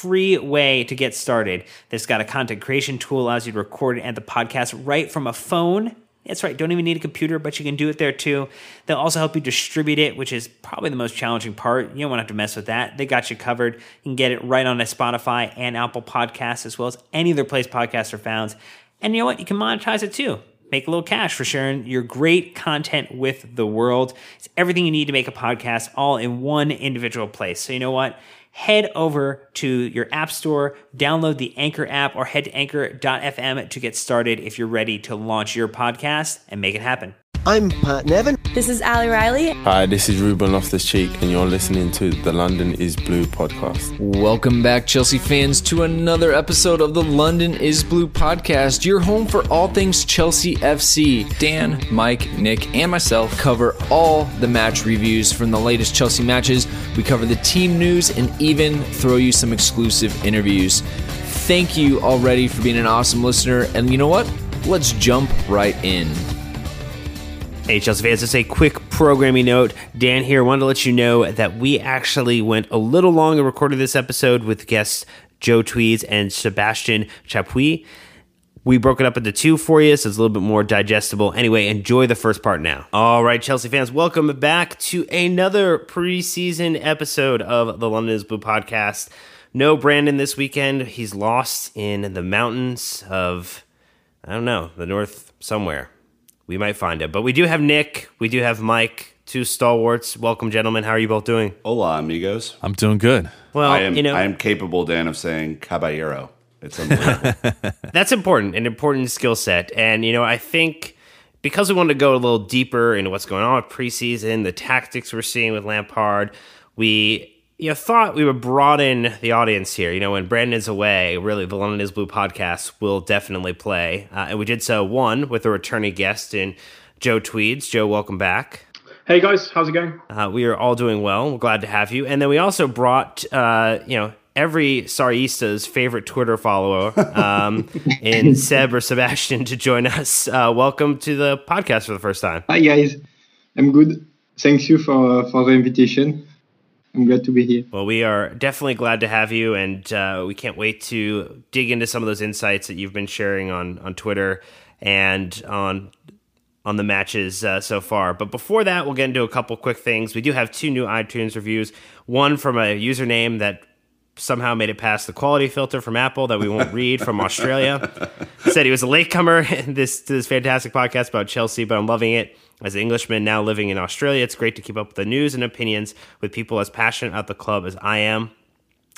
free way to get started. This got a content creation tool, allows you to record and the podcast right from a phone. That's right, don't even need a computer, but you can do it there too. They'll also help you distribute it, which is probably the most challenging part. You don't want to have to mess with that. They got you covered. You can get it right on a Spotify and Apple Podcasts, as well as any other place podcasts are found. And you know what? You can monetize it too. Make a little cash for sharing your great content with the world. It's everything you need to make a podcast all in one individual place. So you know what? Head over to your app store, download the Anchor app, or head to anchor.fm to get started if you're ready to launch your podcast and make it happen. I'm Pat Nevin. This is Ali Riley. Hi, this is Ruben Loftus Cheek, and you're listening to the London is Blue podcast. Welcome back, Chelsea fans, to another episode of the London is Blue podcast, your home for all things Chelsea FC. Dan, Mike, Nick, and myself cover all the match reviews from the latest Chelsea matches. We cover the team news and even throw you some exclusive interviews. Thank you already for being an awesome listener. And you know what? Let's jump right in. Hey, Chelsea fans, just a quick programming note. Dan here. Wanted to let you know that we actually went a little long and recorded this episode with guests Joe Tweeds and Sebastian Chapuis. We broke it up into two for you, so it's a little bit more digestible. Anyway, enjoy the first part now. All right, Chelsea fans, welcome back to another preseason episode of the London is Blue podcast. No Brandon this weekend. He's lost in the mountains of, I don't know, the north somewhere we might find it. But we do have Nick, we do have Mike, two stalwarts. Welcome, gentlemen. How are you both doing? Hola, amigos. I'm doing good. Well, I am. you know, I am capable, Dan, of saying caballero. It's unbelievable. that's important, an important skill set. And you know, I think because we wanted to go a little deeper into what's going on with preseason, the tactics we're seeing with Lampard, we you know, thought we would broaden the audience here. You know, when Brandon's away, really, the London is Blue podcast will definitely play. Uh, and we did so, one, with a returning guest in Joe Tweeds. Joe, welcome back. Hey guys, how's it going? Uh, we are all doing well. We're glad to have you. And then we also brought, uh, you know, every Sarista's favorite Twitter follower um, in Seb or Sebastian to join us. Uh, welcome to the podcast for the first time. Hi guys, I'm good. Thanks you for for the invitation. I'm glad to be here. Well, we are definitely glad to have you, and uh, we can't wait to dig into some of those insights that you've been sharing on on Twitter and on on the matches uh, so far. But before that, we'll get into a couple quick things. We do have two new iTunes reviews. One from a username that somehow made it past the quality filter from Apple that we won't read from Australia. Said he was a latecomer in this to this fantastic podcast about Chelsea, but I'm loving it. As an Englishman now living in Australia, it's great to keep up with the news and opinions with people as passionate about the club as I am.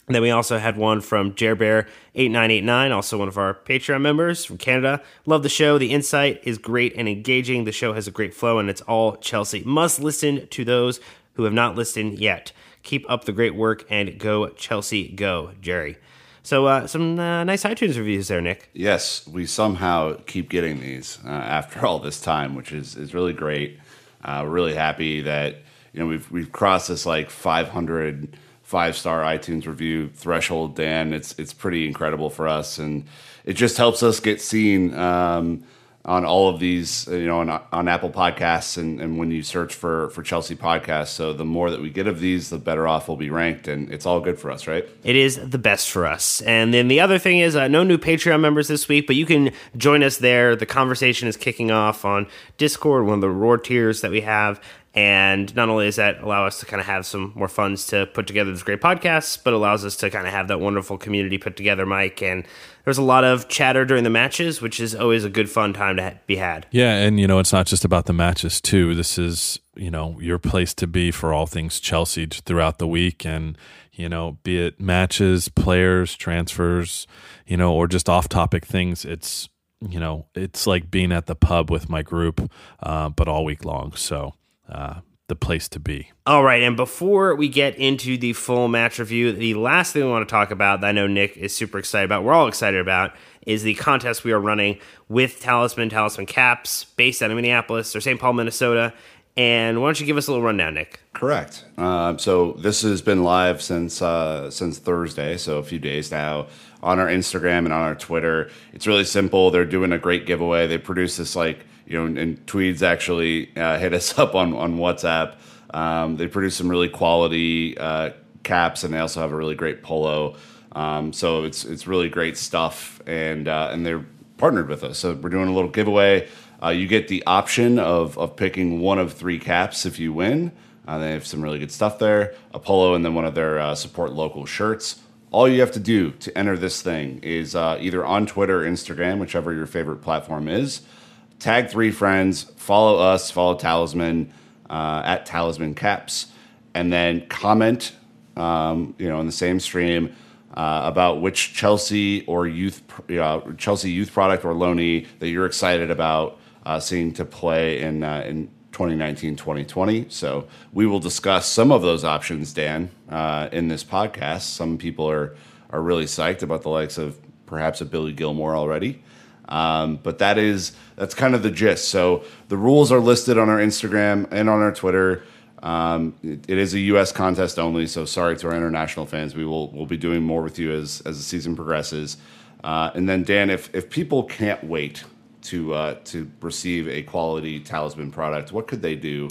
And then we also had one from Jerbear8989, also one of our Patreon members from Canada. Love the show. The insight is great and engaging. The show has a great flow and it's all Chelsea. Must listen to those who have not listened yet. Keep up the great work and go Chelsea, go, Jerry. So, uh, some uh, nice iTunes reviews there, Nick. yes, we somehow keep getting these uh, after all this time, which is is really great. Uh, we're really happy that you know we've we've crossed this like 500 five star iTunes review threshold, Dan. It's it's pretty incredible for us, and it just helps us get seen. Um, on all of these, uh, you know, on, on Apple Podcasts and, and when you search for for Chelsea podcasts. So the more that we get of these, the better off we'll be ranked, and it's all good for us, right? It is the best for us. And then the other thing is, uh, no new Patreon members this week, but you can join us there. The conversation is kicking off on Discord, one of the roar tiers that we have. And not only does that allow us to kind of have some more funds to put together this great podcast, but allows us to kind of have that wonderful community put together, Mike. And there's a lot of chatter during the matches, which is always a good fun time to ha- be had. Yeah, and you know it's not just about the matches too. This is you know your place to be for all things Chelsea throughout the week, and you know be it matches, players, transfers, you know, or just off-topic things. It's you know it's like being at the pub with my group, uh, but all week long. So uh, the place to be. All right, and before we get into the full match review, the last thing we want to talk about that I know Nick is super excited about, we're all excited about, is the contest we are running with Talisman Talisman Caps, based out of Minneapolis or St. Paul, Minnesota. And why don't you give us a little rundown, Nick? Correct. Uh, so this has been live since uh, since Thursday, so a few days now on our Instagram and on our Twitter. It's really simple. They're doing a great giveaway. They produce this like you know, and, and Tweeds actually uh, hit us up on on WhatsApp. Um, they produce some really quality uh, caps, and they also have a really great polo. Um, so it's it's really great stuff, and uh, and they're partnered with us. So we're doing a little giveaway. Uh, you get the option of of picking one of three caps if you win. Uh, they have some really good stuff there, a polo, and then one of their uh, support local shirts. All you have to do to enter this thing is either on Twitter or Instagram, whichever your favorite platform is tag three friends, follow us, follow Talisman uh, at Talisman Caps, and then comment, um, you know, in the same stream uh, about which Chelsea or youth, uh, Chelsea youth product or loanee that you're excited about uh, seeing to play in uh, in 2019 2020. So we will discuss some of those options, Dan, uh, in this podcast. Some people are are really psyched about the likes of perhaps a Billy Gilmour already. Um, but that is that's kind of the gist. So the rules are listed on our Instagram and on our Twitter. Um, it, it is a U.S. contest only, so sorry to our international fans. We will we'll be doing more with you as as the season progresses. Uh, and then Dan, if if people can't wait to uh, to receive a quality talisman product, what could they do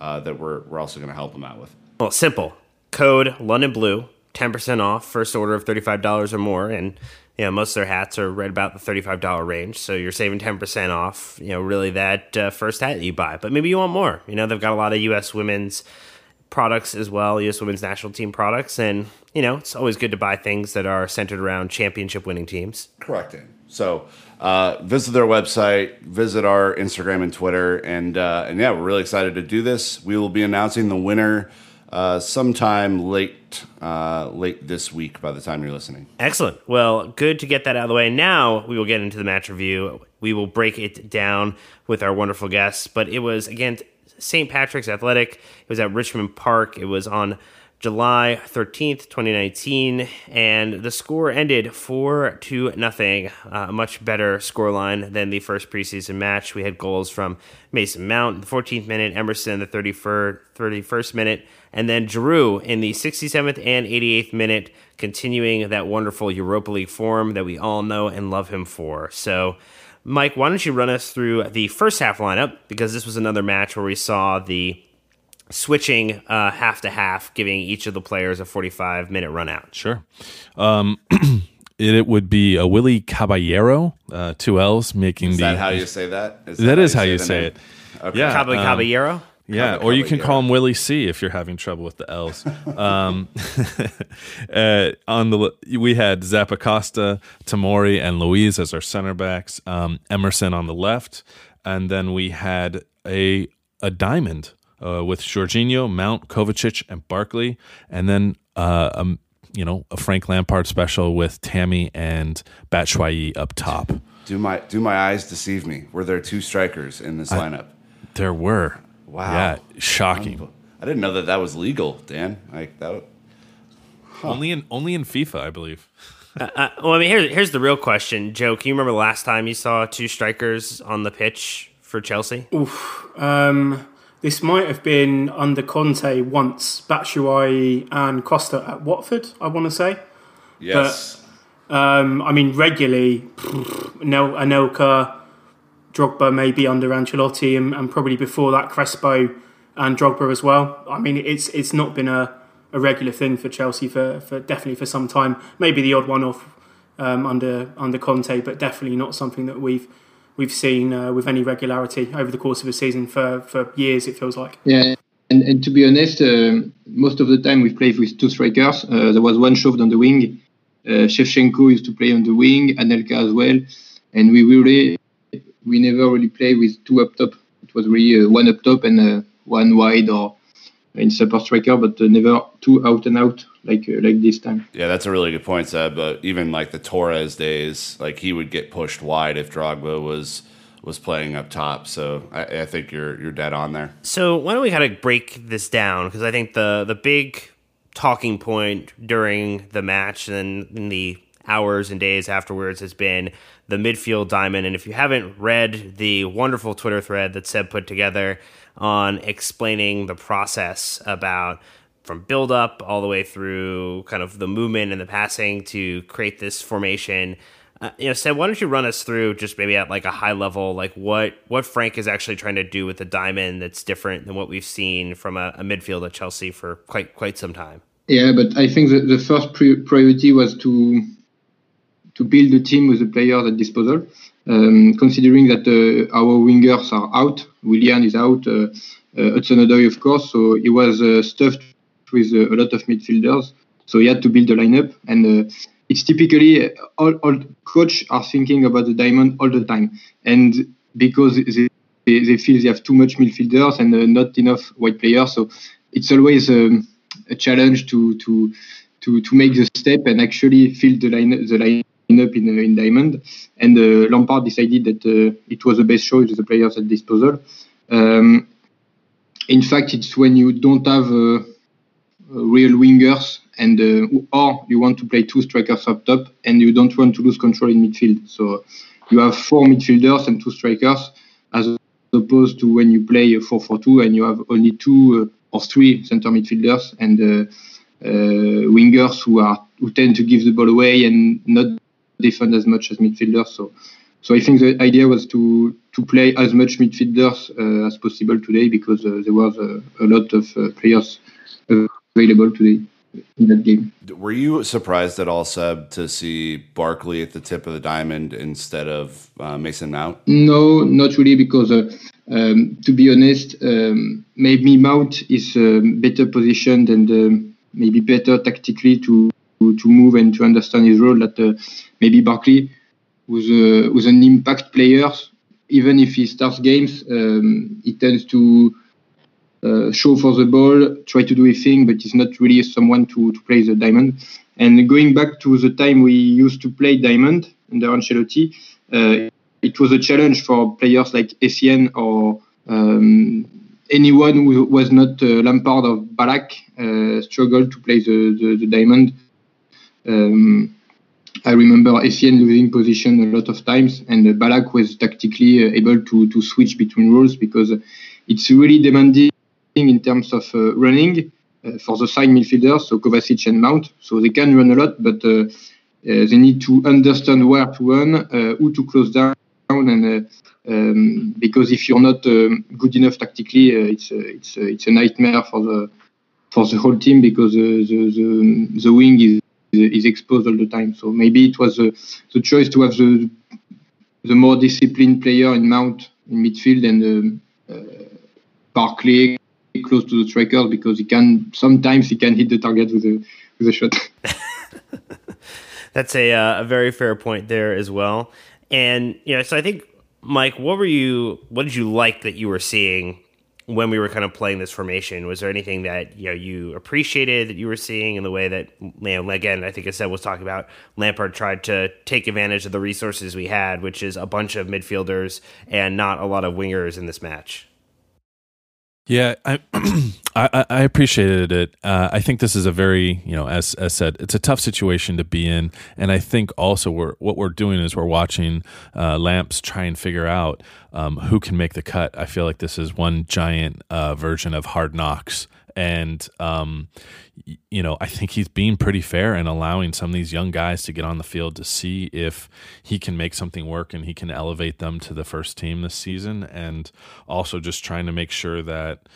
uh, that we're we're also going to help them out with? Well, simple code London Blue, ten percent off first order of thirty five dollars or more, and you know, most of their hats are right about the $35 range. So you're saving 10% off, you know, really that uh, first hat that you buy. But maybe you want more. You know, they've got a lot of U.S. women's products as well, U.S. women's national team products. And, you know, it's always good to buy things that are centered around championship winning teams. Correct. So uh, visit their website, visit our Instagram and Twitter. And, uh, and yeah, we're really excited to do this. We will be announcing the winner uh, sometime late uh, late this week by the time you're listening. Excellent. Well, good to get that out of the way. Now we will get into the match review. We will break it down with our wonderful guests. But it was again St. Patrick's Athletic. It was at Richmond Park. It was on July 13th, 2019, and the score ended 4 to nothing. Uh, a much better scoreline than the first preseason match. We had goals from Mason Mount in the 14th minute, Emerson in the 31st, 31st minute, and then Giroud in the 67th and 88th minute, continuing that wonderful Europa League form that we all know and love him for. So, Mike, why don't you run us through the first half lineup? Because this was another match where we saw the switching uh, half to half, giving each of the players a 45 minute run out. Sure. Um, it, it, would be a Willie Caballero, uh, two L's, making is the. Is that how you say that? Is that, that is how you say, say it. Okay. Yeah. Cab- um, Caballero? Yeah, or you can call him Willie C if you're having trouble with the L's. um, uh, on the we had Zappacosta, Tomori, and Luiz as our center backs. Um, Emerson on the left, and then we had a a diamond uh, with Jorginho, Mount, Kovacic, and Barkley, and then uh, um, you know a Frank Lampard special with Tammy and Batshuayi up top. Do my do my eyes deceive me? Were there two strikers in this lineup? there were. Wow. Yeah, shocking. I didn't know that that was legal, Dan. Like that. Huh. Only in only in FIFA, I believe. uh, uh, well, I mean, here's here's the real question, Joe. Can you remember the last time you saw two strikers on the pitch for Chelsea? Oof. Um, this might have been under Conte once, Batshuayi and Costa at Watford, I want to say. Yes. But, um, I mean, regularly, Nel- Anelka, Drogba maybe under Ancelotti, and, and, probably before that, Crespo and Drogba as well. I mean, it's it's not been a, a regular thing for Chelsea for, for definitely for some time. Maybe the odd one off um, under under Conte, but definitely not something that we've we've seen uh, with any regularity over the course of a season for, for years. It feels like. Yeah, and, and to be honest, uh, most of the time we've played with two strikers. Uh, there was one shoved on the wing. Uh, Shevchenko used to play on the wing, Anelka as well, and we really we never really played with two up top. It was really uh, one up top and uh, one wide or in support striker, but never two out and out like uh, like this time. Yeah, that's a really good point, Seb. But even like the Torres days, like he would get pushed wide if Drogba was was playing up top. So I, I think you're you're dead on there. So why don't we kind of break this down? Because I think the the big talking point during the match and in the hours and days afterwards has been the midfield diamond. And if you haven't read the wonderful Twitter thread that Seb put together on explaining the process about from build up all the way through kind of the movement and the passing to create this formation. Uh, you know, Seb, why don't you run us through just maybe at like a high level, like what what Frank is actually trying to do with the diamond that's different than what we've seen from a, a midfield at Chelsea for quite quite some time. Yeah, but I think that the first priority was to to build a team with the players at disposal. Um, considering that uh, our wingers are out, Willian is out, uh, uh, Hudson-Odoi, of course, so he was uh, stuffed with a lot of midfielders. So he had to build a lineup, and uh, it's typically all, all coach are thinking about the diamond all the time, and because they, they feel they have too much midfielders and uh, not enough white players, so it's always um, a challenge to to to to make the step and actually fill the line the lineup in in diamond. And uh, Lampard decided that uh, it was the best choice the players at disposal. Um, in fact, it's when you don't have uh, real wingers and uh, or you want to play two strikers up top and you don't want to lose control in midfield. So you have four midfielders and two strikers as opposed to when you play a 4-4-2 and you have only two uh, or three center midfielders and uh, uh, wingers who are who tend to give the ball away and not defend as much as midfielders. So so I think the idea was to to play as much midfielders uh, as possible today because uh, there was a lot of players available today in that game. Were you surprised at all, Seb, to see Barkley at the tip of the diamond instead of uh, Mason Mount? No, not really, because uh, um, to be honest, um, maybe Mount is um, better positioned and um, maybe better tactically to to move and to understand his role. That uh, maybe Barkley, was uh, was an impact player, even if he starts games, um, he tends to uh, show for the ball, try to do a thing, but he's not really someone to, to play the diamond. And going back to the time we used to play diamond under Ancelotti, uh, it was a challenge for players like Essien or um, anyone who was not uh, Lampard or Ballack uh, struggled to play the, the, the diamond. Um, I remember Essien losing position a lot of times, and Ballack was tactically uh, able to, to switch between roles because it's really demanding in terms of uh, running uh, for the side midfielders, so Kovacic and Mount. So they can run a lot, but uh, they need to understand where to run, who to close down, and um, because if you're not um, good enough tactically, it's it's it's a nightmare for the for the whole team because the the, the wing is is exposed all the time. So maybe it was the choice to have the the more disciplined player in Mount in midfield and um, uh, Barkley close to the striker because he can sometimes he can hit the target with a with a shot. That's a uh, a very fair point there as well. And you know, so I think Mike, what were you what did you like that you were seeing when we were kind of playing this formation? Was there anything that you know you appreciated that you were seeing in the way that you know, again, I think I said was talking about Lampard tried to take advantage of the resources we had, which is a bunch of midfielders and not a lot of wingers in this match. Yeah, I, I, I appreciated it. Uh, I think this is a very, you know, as as said, it's a tough situation to be in, and I think also we're what we're doing is we're watching uh, Lamps try and figure out um, who can make the cut. I feel like this is one giant uh, version of Hard Knocks, and um, you know, I think he's being pretty fair and allowing some of these young guys to get on the field to see if he can make something work and he can elevate them to the first team this season, and also just trying to make sure that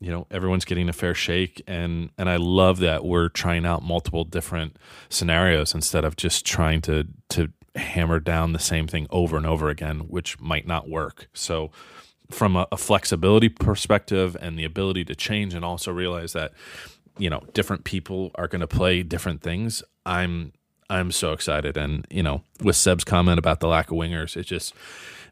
you know everyone's getting a fair shake. And and I love that we're trying out multiple different scenarios instead of just trying to to hammer down the same thing over and over again which might not work. So from a, a flexibility perspective and the ability to change and also realize that you know different people are going to play different things i'm i'm so excited. And you know with seb's comment about the lack of wingers it just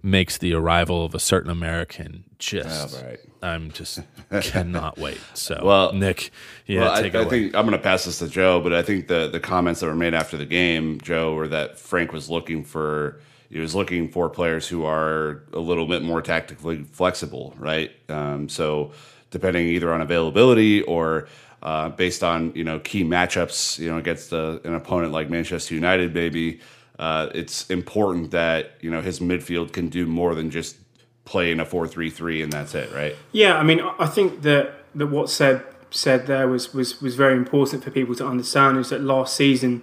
makes the arrival of a certain american just ah, right. i'm just cannot wait. So Well- nick yeah well, I, I think I'm going to pass this to Joe, but I think the the comments that were made after the game, Joe, were that Frank was looking for he was looking for players who are a little bit more tactically flexible, right? Um, so depending either on availability or uh, based on you know key matchups, you know against a, an opponent like Manchester United, maybe uh, it's important that you know his midfield can do more than just play in a four three three and that's it, right? Yeah, I mean, I think that, that what said said there was, was, was very important for people to understand is that last season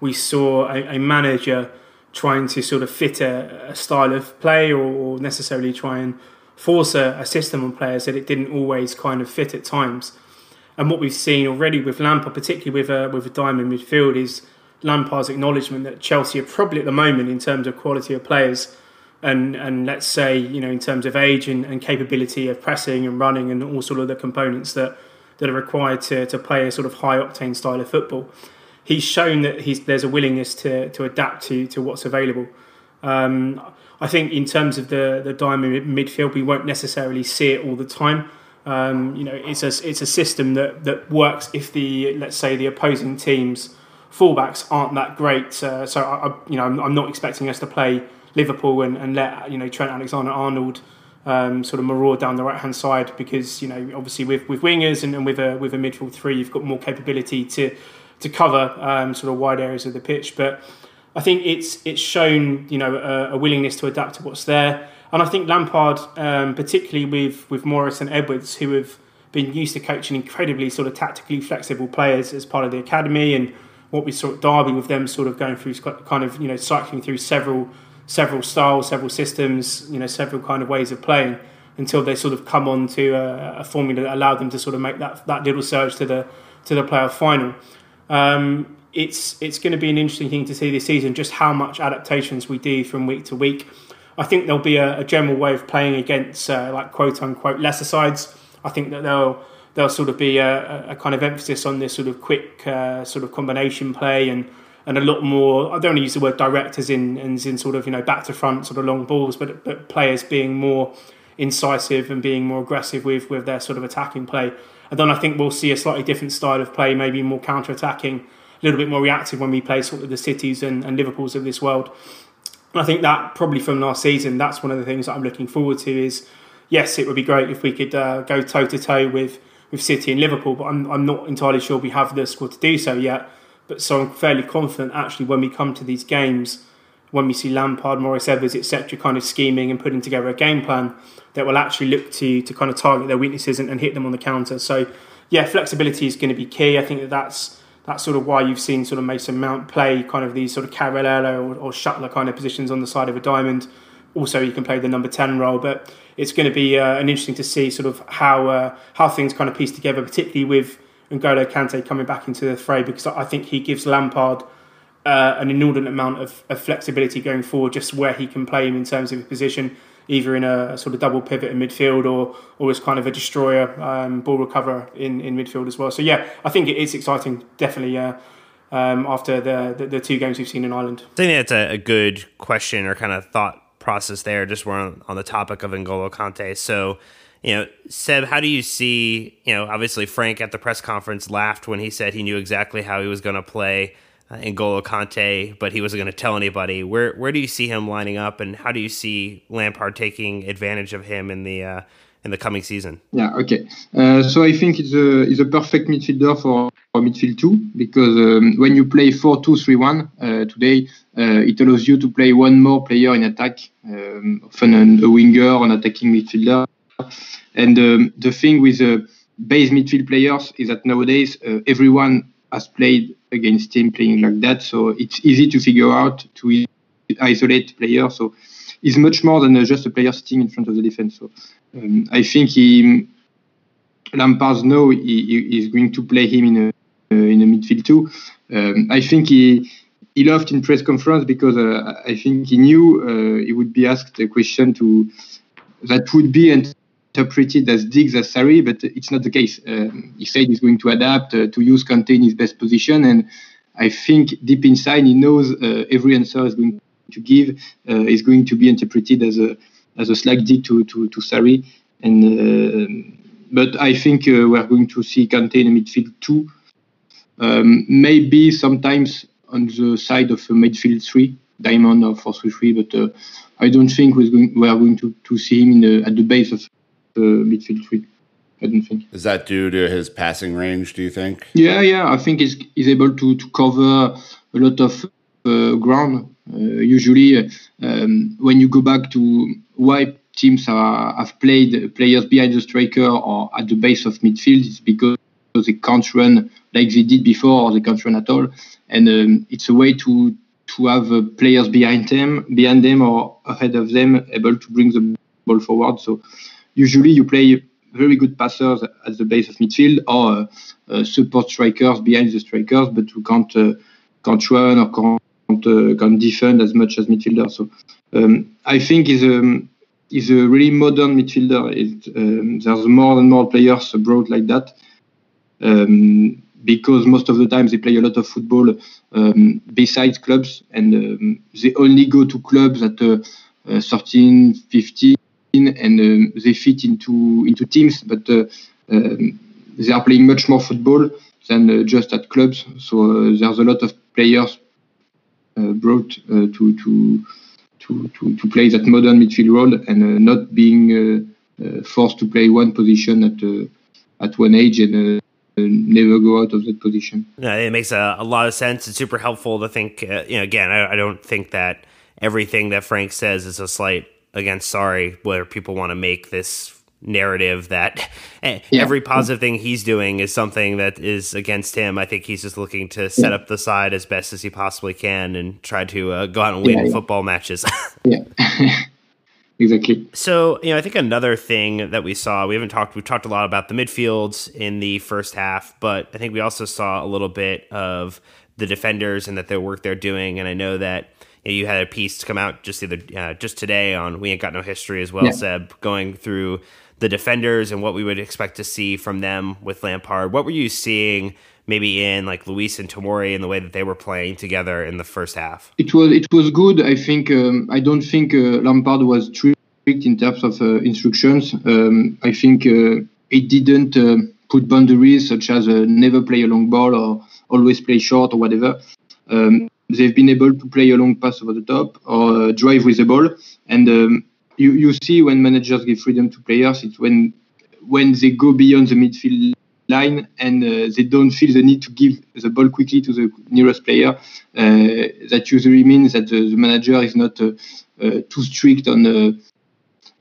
we saw a, a manager trying to sort of fit a, a style of play or, or necessarily try and force a, a system on players that it didn't always kind of fit at times. And what we've seen already with Lampard, particularly with a, with a diamond midfield, is Lampard's acknowledgement that Chelsea are probably at the moment in terms of quality of players and and let's say you know in terms of age and, and capability of pressing and running and all sort of the components that that are required to, to play a sort of high octane style of football. He's shown that he's, there's a willingness to, to adapt to, to what's available. Um, I think in terms of the, the diamond midfield, we won't necessarily see it all the time. Um, you know, it's a, it's a system that, that works if the let's say the opposing teams fullbacks aren't that great. Uh, so I, I, you know, I'm, I'm not expecting us to play Liverpool and, and let you know Trent Alexander-Arnold um, sort of maraud down the right hand side because you know obviously with, with wingers and, and with a with a midfield three you've got more capability to to cover um, sort of wide areas of the pitch. But I think it's it's shown you know a, a willingness to adapt to what's there, and I think Lampard, um, particularly with with Morris and Edwards, who have been used to coaching incredibly sort of tactically flexible players as part of the academy, and what we saw at Derby with them sort of going through kind of you know cycling through several several styles, several systems, you know, several kind of ways of playing until they sort of come on to a, a formula that allowed them to sort of make that that little surge to the to the playoff final. Um, it's it's going to be an interesting thing to see this season, just how much adaptations we do from week to week. I think there'll be a, a general way of playing against uh, like quote unquote lesser sides. I think that they'll there'll sort of be a, a kind of emphasis on this sort of quick uh, sort of combination play and and a lot more. I don't want to use the word direct as in as in sort of you know back to front sort of long balls, but but players being more incisive and being more aggressive with with their sort of attacking play. And then I think we'll see a slightly different style of play, maybe more counter attacking, a little bit more reactive when we play sort of the cities and, and Liverpool's of this world. And I think that probably from last season, that's one of the things that I'm looking forward to. Is yes, it would be great if we could uh, go toe to toe with with City and Liverpool, but I'm I'm not entirely sure we have the squad to do so yet. But so I'm fairly confident actually when we come to these games, when we see Lampard, Morris Evers, etc., kind of scheming and putting together a game plan that will actually look to to kind of target their weaknesses and, and hit them on the counter. So yeah, flexibility is going to be key. I think that that's that's sort of why you've seen sort of Mason Mount play kind of these sort of carrilero or, or Shuttler kind of positions on the side of a diamond. Also, you can play the number ten role, but it's going to be uh, an interesting to see sort of how uh, how things kind of piece together, particularly with N'Golo Kante coming back into the fray, because I think he gives Lampard uh, an inordinate amount of, of, flexibility going forward, just where he can play him in terms of his position, either in a, sort of double pivot in midfield or as kind of a destroyer, um, ball recoverer in, in midfield as well. So yeah, I think it is exciting, definitely. Uh, um, after the, the, the two games we've seen in Ireland, I think that's a, a good question or kind of thought process there. Just we're on, on the topic of N'Golo Kante, so you know, Seb, how do you see, you know, obviously Frank at the press conference laughed when he said he knew exactly how he was going to play uh, N'Golo Kante, but he wasn't going to tell anybody. Where where do you see him lining up, and how do you see Lampard taking advantage of him in the uh, in the coming season? Yeah, okay. Uh, so I think it's a it's a perfect midfielder for, for midfield two because um, when you play four two three one uh, today, uh, it allows you to play one more player in attack, um, often an, a winger an attacking midfielder. And um, the thing with the base midfield players is that nowadays uh, everyone has played against team playing like that, so it's easy to figure out to isolate players. So he's much more than just a player sitting in front of the defense. So um, I think he Lampard know he, he is going to play him in a uh, in a midfield too. Um, I think he he laughed in press conference because uh, I think he knew uh, he would be asked a question to that would be interpreted as digs as Sarri, but it's not the case. Um, he said he's going to adapt uh, to use Kante in his best position, and I think deep inside he knows uh, every answer is going to give uh, is going to be interpreted as a as a slight dig to to, to Sarri, and but I think we're going to see Kante in midfield too. Um, maybe sometimes on the side of a midfield three, diamond or four three three, but uh, I don't think we're going, we are going to, to see him the, at the base of the midfield three. I don't think. Is that due to his passing range? Do you think? Yeah, yeah. I think he's, he's able to, to cover a lot of uh, ground. Uh, usually, um, when you go back to why teams are, have played players behind the striker or at the base of midfield, it's because they can't run like they did before or they can't run at all. And um, it's a way to to have uh, players behind them, behind them or ahead of them, able to bring the ball forward. So usually you play very good passers at the base of midfield or uh, uh, support strikers behind the strikers, but who can't uh, can't run or can't uh, can't defend as much as midfielder. So um, I think is a um, is a really modern midfielder. It, um, there's more and more players abroad like that. Um, because most of the time they play a lot of football um, besides clubs and um, they only go to clubs at uh, uh, 13 15 and um, they fit into into teams but uh, um, they are playing much more football than uh, just at clubs so uh, there's a lot of players uh, brought to, to to to to play that modern midfield role and not being forced to play one position at at one age and never go out of that position. It makes a, a lot of sense. It's super helpful to think. Uh, you know, again, I, I, don't think that everything that Frank says is a slight against Sarri, where people want to make this narrative that yeah. every positive thing he's doing is something that is against him. I think he's just looking to set yeah. up the side as best as he possibly can and try to uh, go out and win yeah, football matches. yeah. exactly. So, you know, I think another thing that we saw, we haven't talked, we've talked a lot about the midfields in the first half, but I think we also saw a little bit of the defenders and that their work they're doing. And I know that you, know, you had a piece to come out just either uh, just today on We Ain't Got No History as well, yeah. Seb, going through the defenders and what we would expect to see from them with Lampard. What were you seeing? maybe in like Luiz and Tomori and the way that they were playing together in the first half? It was it was good. I think um, I don't think uh, Lampard was strict in terms of uh, instructions. Um, I think uh, it didn't uh, put boundaries such as uh, never play a long ball or always play short or whatever. Um, they've been able to play a long pass over the top or uh, drive with the ball. And um, you you see when managers give freedom to players, it's when when they go beyond the midfield line and uh, they don't feel the need to give the ball quickly to the nearest player. Uh, that usually means that the, the manager is not uh, too strict on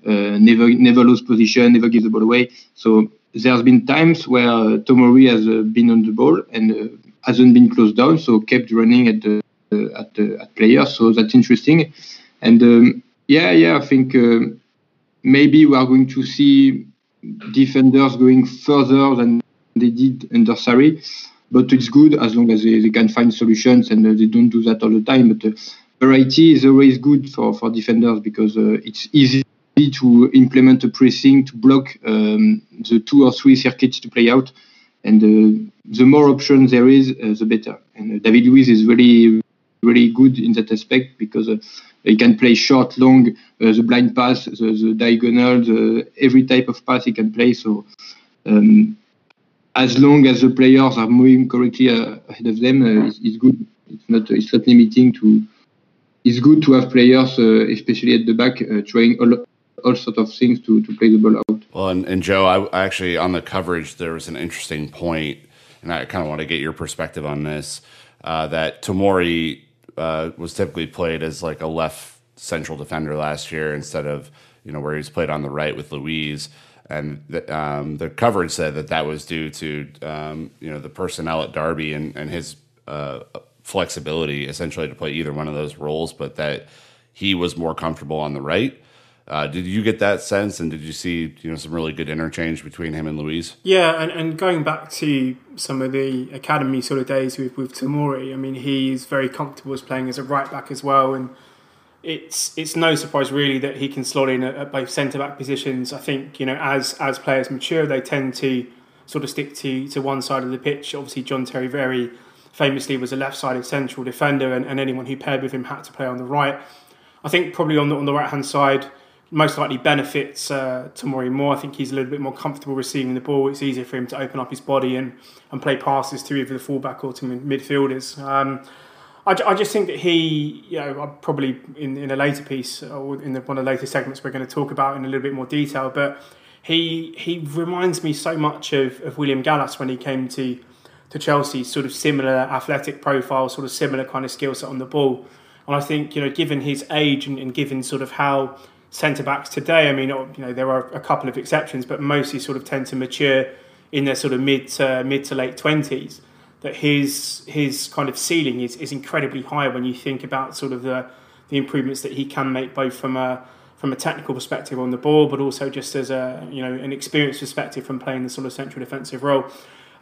never never lose position, never give the ball away. So there's been times where Tomori has been on the ball and hasn't been closed down, so kept running at the at, at players. So that's interesting. And um, yeah, yeah, I think uh, maybe we are going to see defenders going further than they did under Sarri. But it's good as long as they, they can find solutions and uh, they don't do that all the time. But uh, variety is always good for, for defenders because uh, it's easy to implement a pressing to block um, the two or three circuits to play out. And uh, the more options there is, uh, the better. And uh, David Luiz is really, really good in that aspect because he can play short, long, the blind pass, the, the diagonal, the, every type of pass he can play. So um, as long as the players are moving correctly uh, ahead of them, uh, it's, it's, good. It's not it's not limiting to. It's good to have players, uh, especially at the back, trying a lot, all sorts of things to, to play the ball out. Well, and, and Joe, I, actually on the coverage there was an interesting point, and I kind of want to get your perspective on this. Uh, that Tomori uh, was typically played as like a left central defender last year instead of you know where he was played on the right with Luiz. And the, um, the coverage said that that was due to um, you know the personnel at Derby and, and his uh, flexibility essentially to play either one of those roles, but that he was more comfortable on the right. Uh, did you get that sense, and did you see you know some really good interchange between him and Luiz? Yeah, and, and going back to some of the academy sort of days with with Tomori, I mean he's very comfortable as playing as a right back as well, and it's it's no surprise really that he can slot in at, at both centre back positions. I think you know as as players mature, they tend to sort of stick to to one side of the pitch. Obviously, John Terry very famously was a left-sided central defender, and, and anyone who paired with him had to play on the right. I think probably on the on the right hand side most likely benefits uh, Tomori more. I think he's a little bit more comfortable receiving the ball. It's easier for him to open up his body and, and play passes to either the fullback or to midfielders. Um, I, I, just think that he, you know, probably in, in a later piece or in the, one of the later segments we're going to talk about in a little bit more detail, but he he reminds me so much of, of William Gallas when he came to to Chelsea, sort of similar athletic profile, sort of similar kind of skill set on the ball. And I think, you know, given his age and, and given sort of how centre backs today. I mean, you know, there are a couple of exceptions, but mostly sort of tend to mature in their sort of mid to mid to late twenties. That his his kind of ceiling is, is incredibly high when you think about sort of the the improvements that he can make both from a from a technical perspective on the ball, but also just as a you know an experience perspective from playing the sort of central defensive role,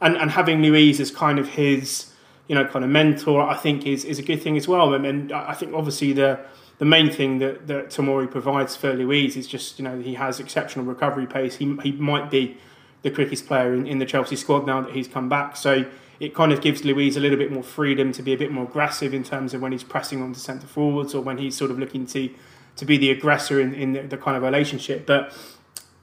and and having Luiz as kind of his you know kind of mentor, I think is is a good thing as well. And I think obviously the the main thing that, that Tomori provides for Luiz is just, you know, he has exceptional recovery pace. He, he might be the quickest player in, in the Chelsea squad now that he's come back. So it kind of gives Luiz a little bit more freedom to be a bit more aggressive in terms of when he's pressing on the centre forwards or when he's sort of looking to to be the aggressor in, in the, the kind of relationship. But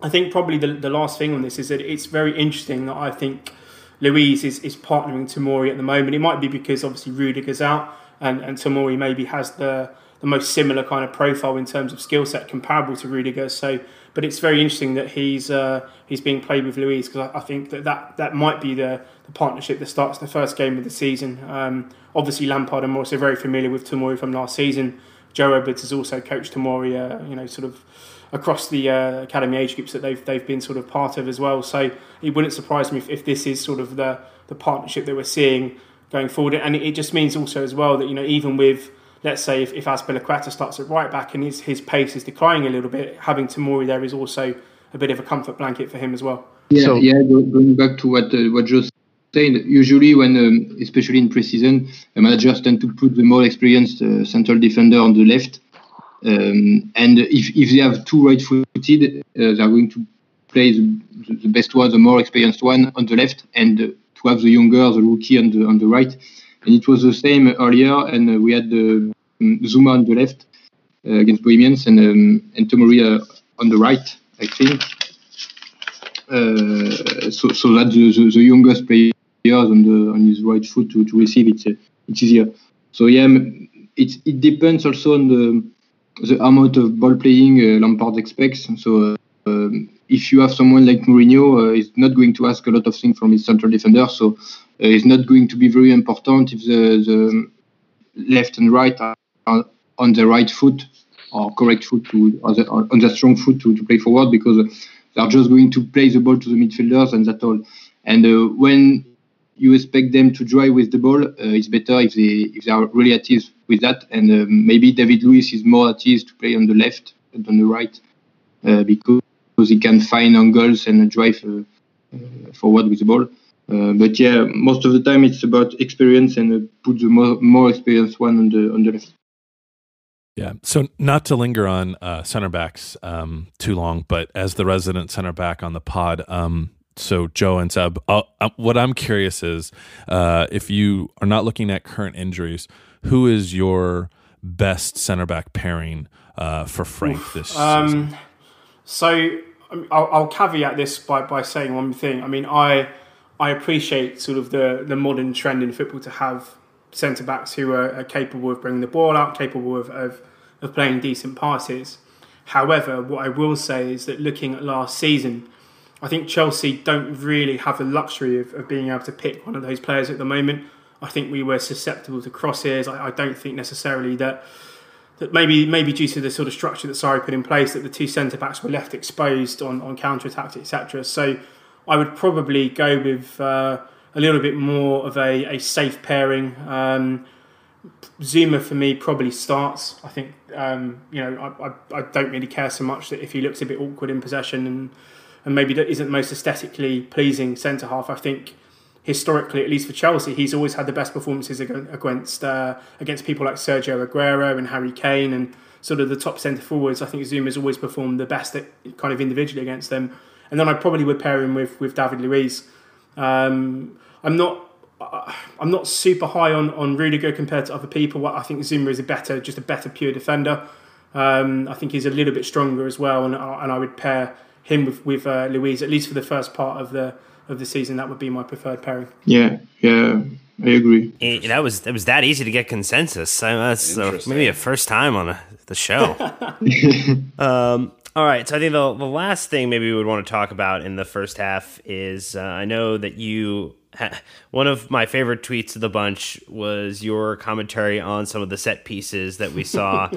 I think probably the, the last thing on this is that it's very interesting that I think Luiz is, is partnering Tomori at the moment. It might be because obviously Rudiger's out and, and Tomori maybe has the the most similar kind of profile in terms of skill set comparable to Rudiger. So, but it's very interesting that he's uh, he's being played with Luiz because I, I, think that, that that might be the, the partnership that starts the first game of the season. Um, obviously, Lampard I'm also very familiar with Tomori from last season. Joe Edwards has also coached Tomori, uh, you know, sort of across the uh, academy age groups that they've they've been sort of part of as well. So it wouldn't surprise me if, if this is sort of the the partnership that we're seeing going forward, and it just means also as well that you know even with let's say if, if Azpilicueta starts at right back and his, his pace is declining a little bit, having Tomori there is also a bit of a comfort blanket for him as well. Yeah, so, yeah. Going back to what uh, what Joe said, usually when, um, especially in preseason, managers tend to put the more experienced uh, central defender on the left, um, and if if they have two right-footed, uh, they're going to play the, the, best one, the more experienced one on the left, and uh, to have the younger, the rookie on the on the right. And it was the same earlier, and uh, we had the um, Zouma on the left uh, against Bohemians, and um, and Tomori uh, on the right, I think. so so that the, the, the youngest players on the on his right foot to, to receive it, it's easier. So yeah, it it depends also on the the amount of ball playing uh, Lampard expects. So uh, um, if you have someone like Mourinho, uh, he's not going to ask a lot of things from his central defender. So uh, it's not going to be very important if the, the left and right are on the right foot or correct foot to on the, on the strong foot to, to play forward because they're just going to play the ball to the midfielders and that's all. And uh, when you expect them to drive with the ball, uh, it's better if they if they are really at ease with that. And uh, maybe David Luiz is more at ease to play on the left than on the right uh, because he can find angles and drive uh, uh, forward with the ball. But yeah, most of the time it's about experience and put the more, more experienced one on the on the left. Yeah. So not to linger on uh, center backs um, too long, but as the resident center back on the pod, um, so Joe and Seb, uh, uh, what I'm curious is uh, if you are not looking at current injuries, who is your best center back pairing uh, for Frank Oof, this um, season? So I'll, I'll caveat this by, by saying one thing. I mean, I I appreciate sort of the, the modern trend in football to have centre backs who are, are, capable of bringing the ball out, capable of, of, of, playing decent passes. However, what I will say is that looking at last season, I think Chelsea don't really have the luxury of, of being able to pick one of those players at the moment. I think we were susceptible to crosses. I, I don't think necessarily that that maybe maybe due to the sort of structure that Sarri put in place, that the two centre backs were left exposed on, on counter attacks, etc. So I would probably go with uh, a little bit more of a, a safe pairing. Um, Zouma for me probably starts. I think um, you know I, I, I, don't really care so much that if he looks a bit awkward in possession and and maybe that isn't most aesthetically pleasing centre half. I think historically, at least for Chelsea, he's always had the best performances against uh, against people like Sergio Aguero and Harry Kane and sort of the top centre forwards. I think Zouma's always performed the best at, kind of individually against them. And then I probably would pair him with with David Luiz. Um, I'm not. I'm not super high on, on Rudiger compared to other people. I think Zouma is a better, just a better pure defender. Um, I think he's a little bit stronger as well, and, and I would pair him with with uh, Luiz at least for the first part of the of the season, that would be my preferred pairing. Yeah, yeah, I agree. that was that was that easy to get consensus. I that's uh, maybe a first time on a, the show. um, all right, so I think the the last thing maybe we would want to talk about in the first half is uh, I know that you one of my favorite tweets of the bunch was your commentary on some of the set pieces that we saw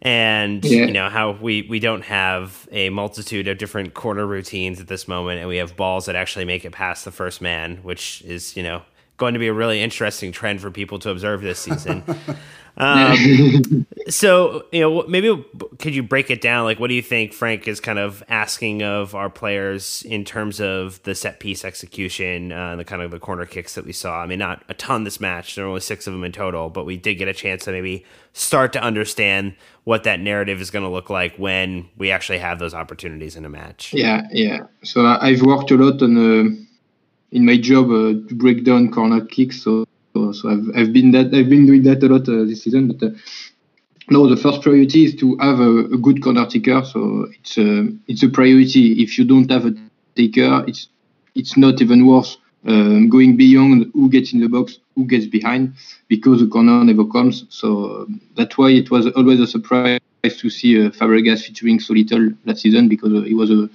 and yeah. you know how we we don't have a multitude of different corner routines at this moment and we have balls that actually make it past the first man which is you know going to be a really interesting trend for people to observe this season um, so you know, maybe could you break it down? Like, what do you think Frank is kind of asking of our players in terms of the set piece execution uh, and the kind of the corner kicks that we saw? I mean, not a ton this match. There were only six of them in total, but we did get a chance to maybe start to understand what that narrative is going to look like when we actually have those opportunities in a match. Yeah, yeah. So I've worked a lot on. Uh, in my job uh, to break down corner kicks, so so, so I've, I've been that I've been doing that a lot uh, this season. But uh, no, the first priority is to have a, a good corner taker. So it's a uh, it's a priority. If you don't have a taker, it's it's not even worth um, going beyond who gets in the box, who gets behind, because the corner never comes. So um, that's why it was always a surprise to see uh, Fabregas featuring so little last season because uh, he was a,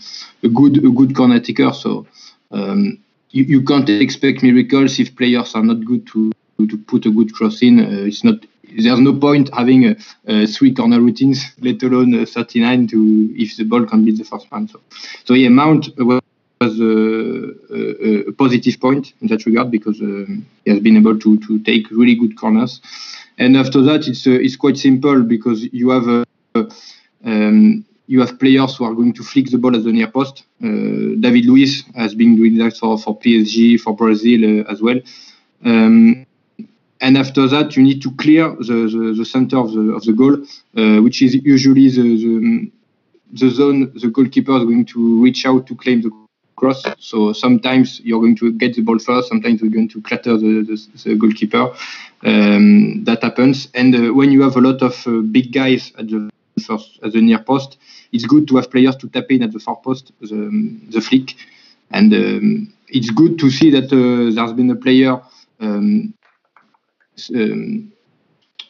a good a good corner taker. So um, you, you can't expect miracles if players are not good to to put a good cross in. Uh, it's not there's no point having uh, uh, three corner routines, let alone uh, 39 to if the ball can beat the first man. So, so yeah, Mount was a, a, positive point in that regard because um, he has been able to to take really good corners. And after that, it's it's quite simple because you have a um, you have players who are going to flick the ball at the near post. Uh, David Luiz has been doing that for, for PSG, for Brazil uh, as well. Um, and after that, you need to clear the, the, the center of the, of the goal, uh, which is usually the, the, the zone the goalkeeper is going to reach out to claim the cross. So sometimes you're going to get the ball first, sometimes you're going to clatter the, the, goalkeeper. Um, that happens. And uh, when you have a lot of uh, big guys at the first at the near post, it's good to have players to tap in at the far post, the, the flick. And um, it's good to see that uh, there's been a player um, um,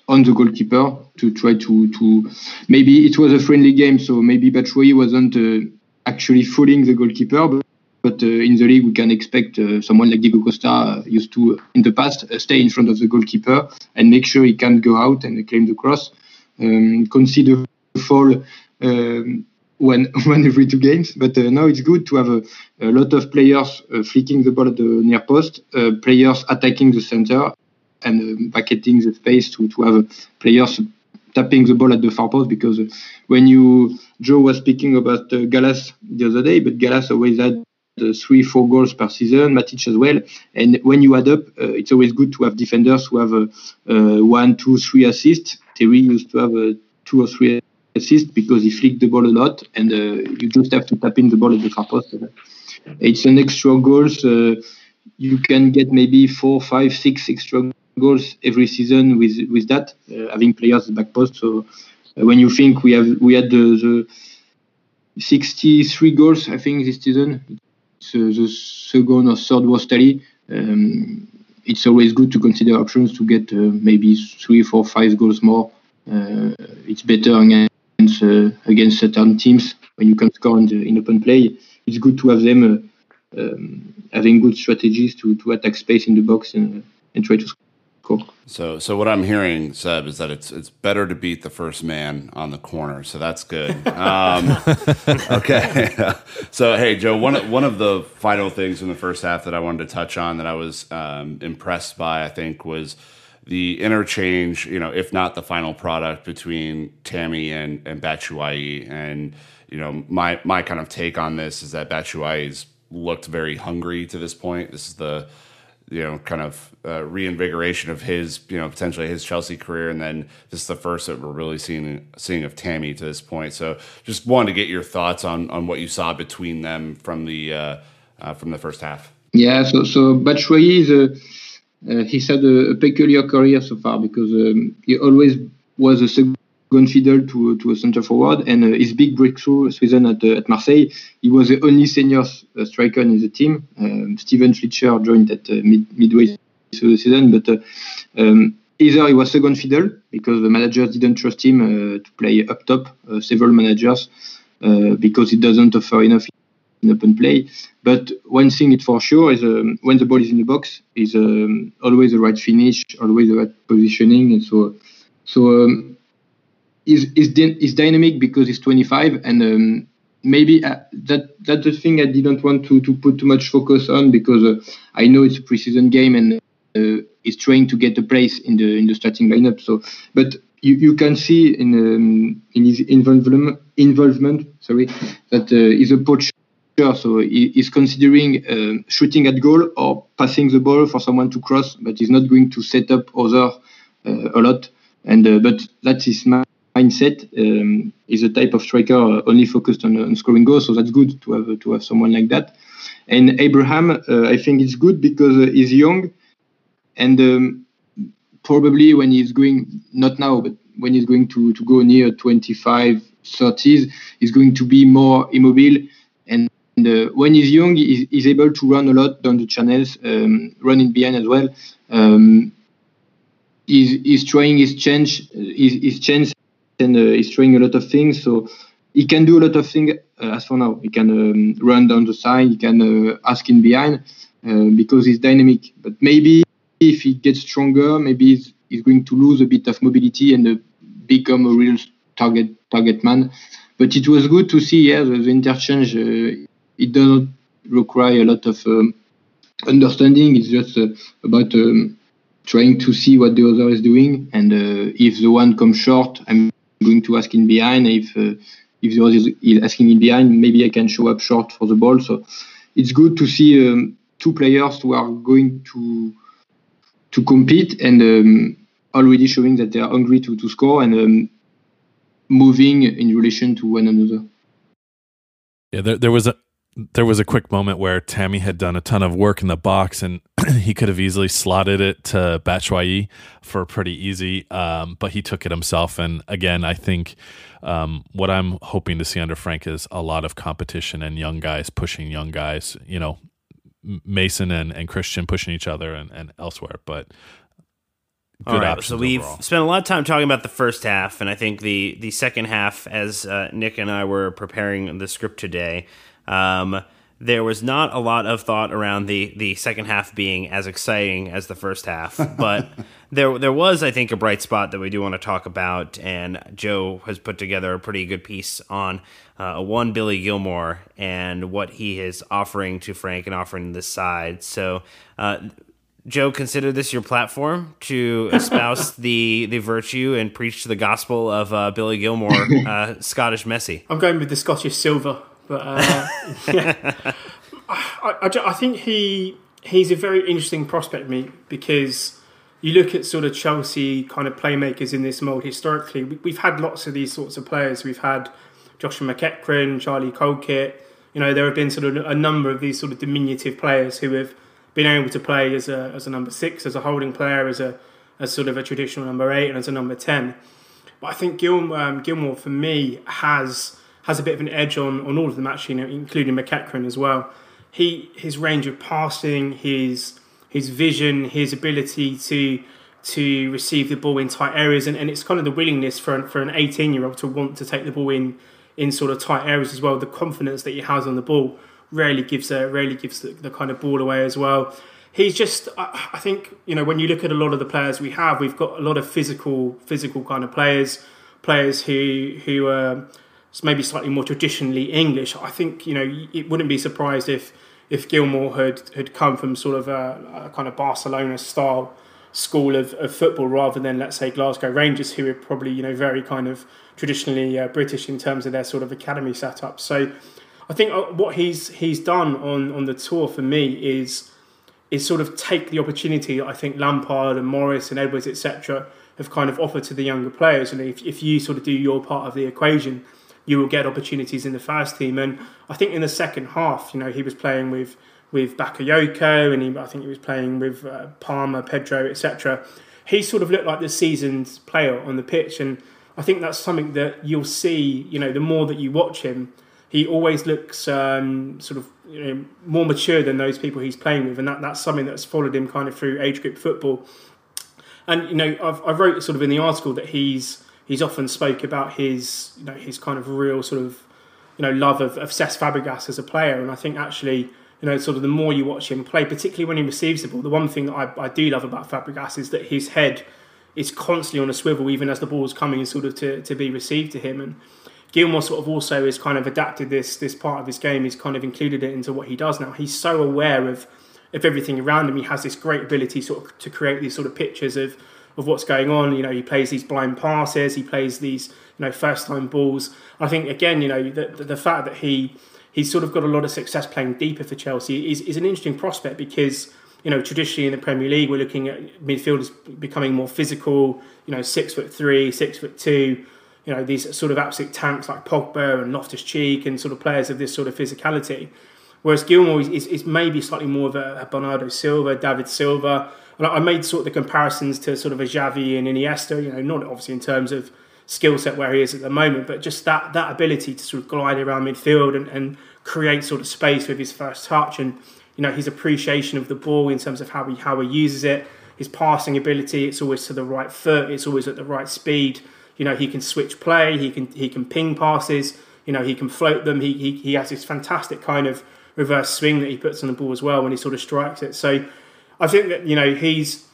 on the goalkeeper to try to to maybe it was a friendly game, so maybe Batshuayi wasn't uh, actually fooling the goalkeeper, but. But uh, in the league, we can expect uh, someone like Diego Costa uh, used to in the past uh, stay in front of the goalkeeper and make sure he can't go out and claim the cross. Um, consider fall um, one one every two games. But uh, now it's good to have a, a lot of players uh, flicking the ball at the near post, uh, players attacking the center, and uh, vacating the space to to have players tapping the ball at the far post. Because when you Joe was speaking about Gallas the other day, but Gallas always had uh, three, four goals per season, Matic as well. And when you add up, uh, it's always good to have defenders who have uh, one, two, three assists. Terry used to have two or three assist because he flicked the ball a lot, and uh, you just have to tap in the ball at the far post. It's an extra goals. Uh, you can get maybe four, five, six extra goals every season with with that, uh, having players at the back post. So when you think we have we had the, the 63 goals, I think this season, uh, the second or third worst tally. Um, it's always good to consider options to get uh, maybe three, four, five goals more. Uh, it's better against against uh, against certain teams when you can score in, the, in open play. It's good to have them uh, um, having good strategies to, to attack space in the box and, and try to score. So, so what I'm hearing, Seb, is that it's it's better to beat the first man on the corner. So that's good. Um, okay. so, hey, Joe, one one of the final things in the first half that I wanted to touch on that I was um, impressed by, I think, was the interchange. You know, if not the final product between Tammy and and Batshuayi. And you know, my my kind of take on this is that Batshuayi's looked very hungry to this point. This is the you know, kind of uh, reinvigoration of his, you know, potentially his Chelsea career, and then this is the first that we're really seeing seeing of Tammy to this point. So, just wanted to get your thoughts on on what you saw between them from the uh, uh, from the first half. Yeah, so so Batshuayi is a he's had a, a, peculiar career so far because um, he always was a second fiddle to to a centre forward, and uh, his big breakthrough season at uh, at Marseille, he was the only senior uh, striker in the team. Um, Steven Fletcher joined at mid, midway through the season, but um, either he was second fiddle because the managers didn't trust him uh, to play up top, uh, several managers, uh, because he doesn't offer enough in open play. But one thing it's for sure is um, when the ball is in the box, is um, always the right finish, always the right positioning, and so so um, is is is dynamic because he's 25 and um, maybe uh, that that's the thing I didn't want to to put too much focus on because uh, I know it's a preseason game and uh, he's trying to get a place in the in the starting lineup. So, but you, you can see in um, in his involvement involvement sorry that uh, poacher. So he, he's considering uh, shooting at goal or passing the ball for someone to cross, but he's not going to set up other uh, a lot. And but that's his mindset um, is a type of striker only focused on, on, scoring goals. So that's good to have to have someone like that. And Abraham, uh, I think it's good because uh, he's young, and um, probably when he's going not now, but when he's going to to go near 25, 30s, he's going to be more immobile. Uh, when he's young, he's, he's, able to run a lot down the channels, um, running behind as well. Um, he's, he's trying his change, his, his chance and uh, he's trying a lot of things. So he can do a lot of things uh, as for now. He can um, run down the side. He can uh, ask in behind because he's dynamic. But maybe if he gets stronger, maybe he's, he's going to lose a bit of mobility and become a real target target man. But it was good to see, yeah, the, the interchange. Uh, it doesn't require a lot of um, understanding. It's just uh, about um, trying to see what the other is doing, and uh, if the one comes short, I'm going to ask in behind. If uh, if the other is asking in behind, maybe I can show up short for the ball. So it's good to see um, two players who are going to to compete and um, already showing that they are hungry to, to score and um, moving in relation to one another. Yeah, there, there was a there was a quick moment where Tammy had done a ton of work in the box and he could have easily slotted it to Batshuayi for pretty easy, um, but he took it himself. And again, I think um, what I'm hoping to see under Frank is a lot of competition and young guys pushing young guys, you know, Mason and, and Christian pushing each other and, and elsewhere. But all right, so we've overall. spent a lot of time talking about the first half, and I think the the second half, as uh, Nick and I were preparing the script today, um, there was not a lot of thought around the the second half being as exciting as the first half, but there there was, I think, a bright spot that we do want to talk about. And Joe has put together a pretty good piece on uh, one Billy Gilmour and what he is offering to Frank and offering this side. So. Uh, Joe, consider this your platform to espouse the the virtue and preach the gospel of uh, Billy Gilmour, uh, Scottish Messi. I'm going with the Scottish Silva. But uh, yeah, I, I, I, think he he's a very interesting prospect, me, because you look at sort of Chelsea kind of playmakers in this mold historically. We, have had lots of these sorts of players. We've had Joshua McEachran, Charlie Colkett. You know, there have been sort of a number of these sort of diminutive players who have been able to play as a as a number six, as a holding player, as a as sort of a traditional number eight, and as a number ten. But I think Gil, um, Gilmour, for me, has has a bit of an edge on, on all of them actually, including McEachran as well. He his range of passing, his his vision, his ability to to receive the ball in tight areas, and, and it's kind of the willingness for an, for an 18 year old to want to take the ball in in sort of tight areas as well. The confidence that he has on the ball rarely gives a, rarely gives the, the kind of ball away as well. He's just, I, think, you know, when you look at a lot of the players we have, we've got a lot of physical, physical kind of players, players who who are maybe slightly more traditionally English. I think, you know, it wouldn't be surprised if if Gilmour had had come from sort of a, a kind of Barcelona style school of, of football rather than let's say Glasgow Rangers, who are probably you know very kind of traditionally uh, British in terms of their sort of academy setup. So I think uh, what he's he's done on on the tour for me is is sort of take the opportunity I think Lampard and Morris and Edwards etc have kind of offered to the younger players and if, if you sort of do your part of the equation you will get opportunities in the first team. And I think in the second half you know he was playing with with Bakayoko and he, I think he was playing with uh, Palmer Pedro etc he sort of looked like the seasoned player on the pitch. And I think that's something that you'll see you know the more that you watch him he always looks um, sort of you know, more mature than those people he's playing with, and that, that's something that's followed him kind of through age group football. And you know, I've, I wrote sort of in the article that he's he's often spoke about his you know his kind of real sort of you know love of, of Cesc Fabregas as a player, and I think actually you know sort of the more you watch him play, particularly when he receives the ball, the one thing that I, I do love about Fabregas is that his head is constantly on a swivel, even as the ball is coming sort of to, to be received to him, and Gilmour sort of also has kind of adapted this this part of his game. He's kind of included it into what he does now. He's so aware of of everything around him. He has this great ability sort of to create these sort of pictures of of what's going on. You know, he plays these blind passes. He plays these you know first time balls. I think again, you know, the the fact that he he's sort of got a lot of success playing deeper for Chelsea is, is an interesting prospect because you know traditionally in the Premier League we're looking at midfielders becoming more physical. You know, six foot three, six foot two you know these sort of absolute tanks like Pogba and Loftus Cheek and sort of players of this sort of physicality. Whereas Gilmour is, is, is maybe slightly more of a, a Bernardo Silva, David Silva. I made sort of the comparisons to sort of a Xavi and Iniesta. You know, not obviously in terms of skill set where he is at the moment, but just that that ability to sort of glide around midfield and, and create sort of space with his first touch and you know his appreciation of the ball in terms of how he how he uses it, his passing ability. It's always to the right foot. It's always at the right speed. You know, he can switch play. He can he can ping passes. You know, he can float them. He he, he has this fantastic kind of reverse swing that he puts on the ball as well when he sort of strikes it. So I think that you know he's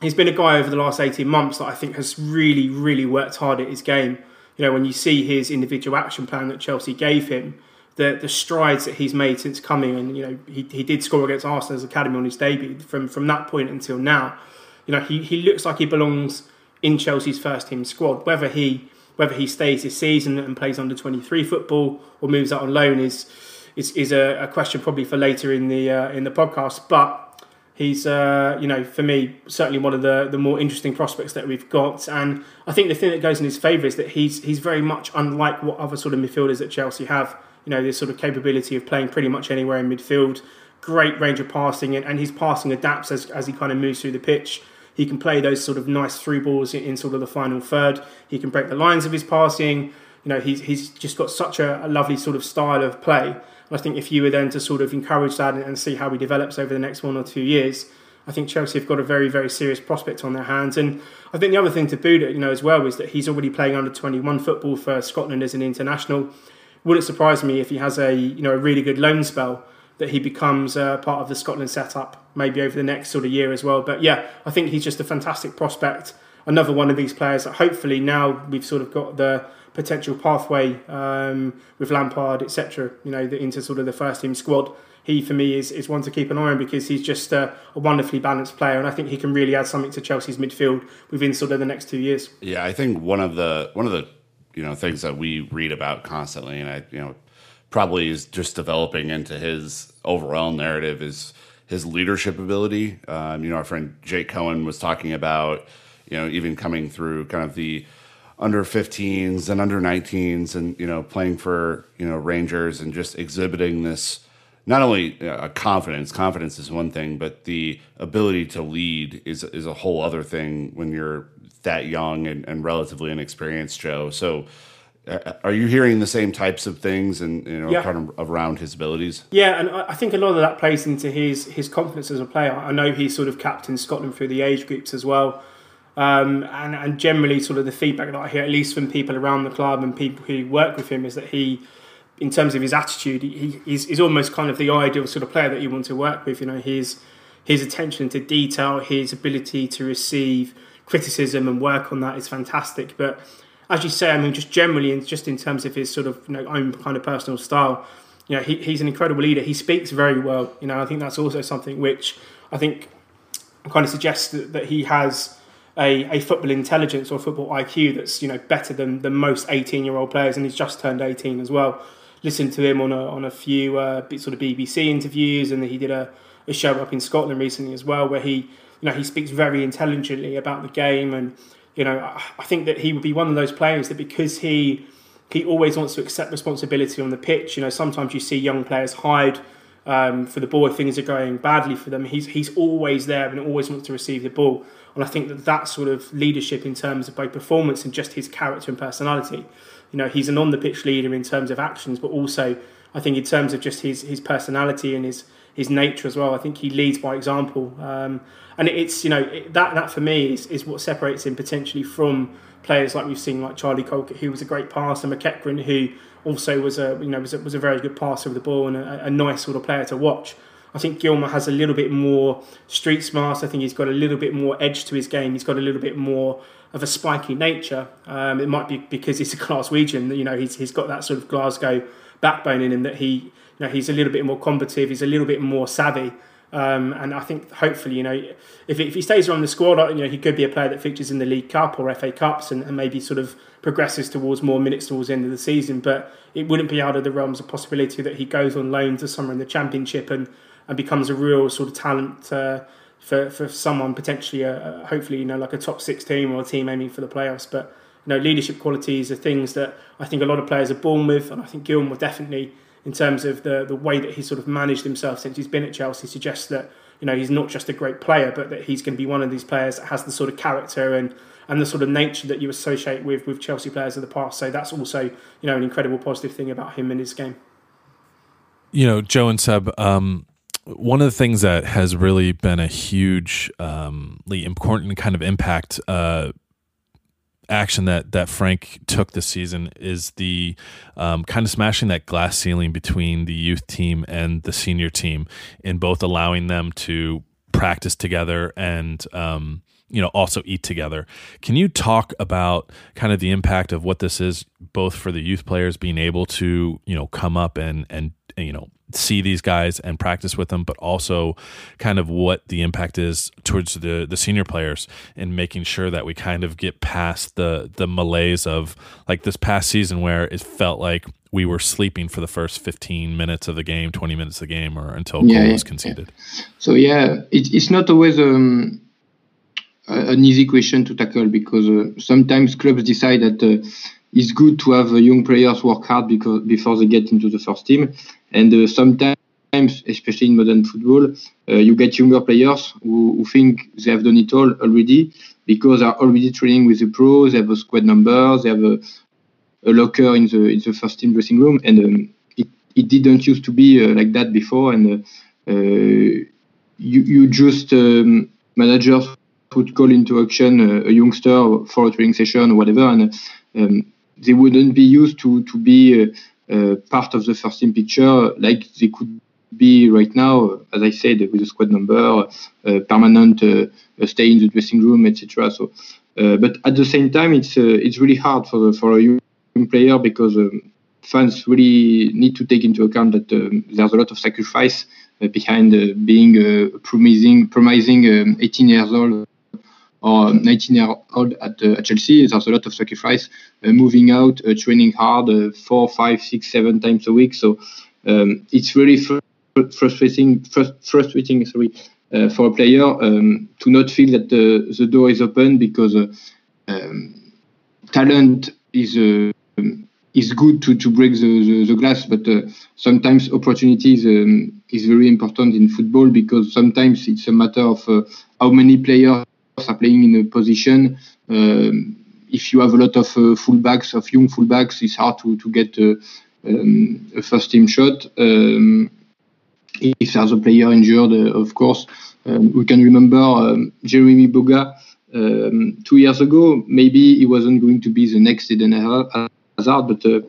he's been a guy over the last eighteen months that I think has really really worked hard at his game. You know, when you see his individual action plan that Chelsea gave him, the the strides that he's made since coming, and you know he, he did score against Arsenal's academy on his debut. From from that point until now, you know he, he looks like he belongs in Chelsea's first team squad. Whether he whether he stays this season and plays under twenty three football or moves out on loan is is, is a, a question probably for later in the uh, in the podcast. But he's uh, you know for me certainly one of the the more interesting prospects that we've got. And I think the thing that goes in his favour is that he's he's very much unlike what other sort of midfielders that Chelsea have. You know this sort of capability of playing pretty much anywhere in midfield. Great range of passing, and, and his passing adapts as, as he kind of moves through the pitch. He can play those sort of nice through balls in, in sort of the final third. He can break the lines of his passing. You know, he's, he's just got such a, a lovely sort of style of play. I think if you were then to sort of encourage that and, see how he develops over the next one or two years, I think Chelsea have got a very, very serious prospect on their hands. And I think the other thing to boot it, you know, as well, is that he's already playing under 21 football for Scotland as an international. Wouldn't surprise me if he has a, you know, a really good loan spell that he becomes uh, part of the Scotland setup maybe over the next sort of year as well. But yeah, I think he's just a fantastic prospect. Another one of these players that hopefully now we've sort of got the potential pathway um, with Lampard, etc. You know, into sort of the first team squad. He for me is, is one to keep an eye on because he's just a, a wonderfully balanced player, and I think he can really add something to Chelsea's midfield within sort of the next two years. Yeah, I think one of the one of the you know things that we read about constantly, and I you know probably is just developing into his overall narrative is his leadership ability. Um, you know, our friend Jake Cohen was talking about, you know, even coming through kind of the under 15s and under 19s and, you know, playing for, you know, Rangers and just exhibiting this not only a confidence, confidence is one thing, but the ability to lead is, is a whole other thing when you're that young and, and relatively inexperienced, Joe. So, uh, are you hearing the same types of things and you know yeah. kind of around his abilities? Yeah, and I think a lot of that plays into his his confidence as a player. I know he's sort of captained Scotland through the age groups as well. Um, and, and generally, sort of the feedback that I hear, at least from people around the club and people who work with him, is that he, in terms of his attitude, he, he's, he's almost kind of the ideal sort of player that you want to work with. You know, his his attention to detail, his ability to receive criticism and work on that is fantastic. But as you say, I mean, just generally, and just in terms of his sort of you know, own kind of personal style, you know, he, he's an incredible leader. He speaks very well. You know, I think that's also something which I think kind of suggests that, that he has a, a football intelligence or football IQ that's you know better than, than most 18 year old players, and he's just turned 18 as well. Listened to him on a on a few uh, sort of BBC interviews, and he did a, a show up in Scotland recently as well, where he you know he speaks very intelligently about the game, and you know I think that he would be one of those players that because he he always wants to accept responsibility on the pitch. You know, sometimes you see young players hide um, for the ball if things are going badly for them. He's he's always there and always wants to receive the ball. And I think that that sort of leadership in terms of both performance and just his character and personality. You know, he's an on the pitch leader in terms of actions, but also I think in terms of just his his personality and his his nature as well. I think he leads by example. Um, and it's you know that that for me is, is what separates him potentially from players like we've seen like Charlie Colkett, who was a great passer, McEachran, who also was a you know was a, was a very good passer of the ball and a, a nice sort of player to watch. I think Gilmour has a little bit more street smarts. I think he's got a little bit more edge to his game. He's got a little bit more of a spiky nature. Um, it might be because he's a Glaswegian. You know, he's he's got that sort of Glasgow backbone in him that he you know he's a little bit more combative. He's a little bit more savvy. Um, and I think hopefully, you know, if, if he stays on the squad, you know, he could be a player that features in the League Cup or FA Cups and, and, maybe sort of progresses towards more minutes towards the end of the season. But it wouldn't be out of the realms of possibility that he goes on loan to somewhere in the Championship and, and becomes a real sort of talent uh, for, for someone potentially, a, a, hopefully, you know, like a top six team or a team aiming for the playoffs. But, you know, leadership qualities are things that I think a lot of players are born with. And I think Gilmour definitely in terms of the the way that he's sort of managed himself since he's been at Chelsea suggests that you know he's not just a great player, but that he's going to be one of these players that has the sort of character and and the sort of nature that you associate with with Chelsea players of the past. So that's also you know an incredible positive thing about him and his game. You know, Joe and Seb. Um, one of the things that has really been a hugely um, important kind of impact uh, action that that Frank took this season is the um, kind of smashing that glass ceiling between the youth team and the senior team, in both allowing them to practice together and um, you know also eat together. Can you talk about kind of the impact of what this is, both for the youth players being able to you know come up and and you know see these guys and practice with them, but also kind of what the impact is towards the the senior players and making sure that we kind of get past the the malaise of like this past season where it felt like we were sleeping for the first 15 minutes of the game, 20 minutes of the game, or until yeah, goal yeah, was conceded. Yeah. So yeah, it, it's not always um, an easy question to tackle because uh, sometimes clubs decide that. Uh, it's good to have uh, young players work hard because before they get into the first team. And uh, sometimes, especially in modern football, uh, you get younger players who, who, think they have done it all already because they're already training with the pros. They have a squad number. They have a, a locker in the in the first team dressing room, and um, it it didn't used to be uh, like that before. And uh, you you just um, managers would call into action a, a youngster for a training session or whatever, and um, they wouldn't be used to to be uh, uh, part of the first team picture like they could be right now, as I said, with a squad number, uh, permanent stay in the dressing room, etc. So, but at the same time, it's it's really hard for for a young player because um, fans really need to take into account that um, there's a lot of sacrifice uh, behind uh, being a promising, promising um, 18 years old or 19 year old at, uh, at Chelsea, there's a lot of sacrifice, uh, moving out, uh, training hard, uh, four, five, six, seven times a week. So um, it's really fr- frustrating, fr- frustrating, sorry, uh, for a player um, to not feel that the, the door is open because uh, um, talent is is good to, to break the, the, the glass, but sometimes opportunities um, is very important in football because sometimes it's a matter of how many players are playing in a position. Um, if you have a lot of uh, fullbacks, of young fullbacks, it's hard to, to get uh, um, a first team shot. Um, if there's a player injured, uh, of course, um, we can remember um, Jeremie Boga um, two years ago, maybe he wasn't going to be the next Eden Hazard, but uh,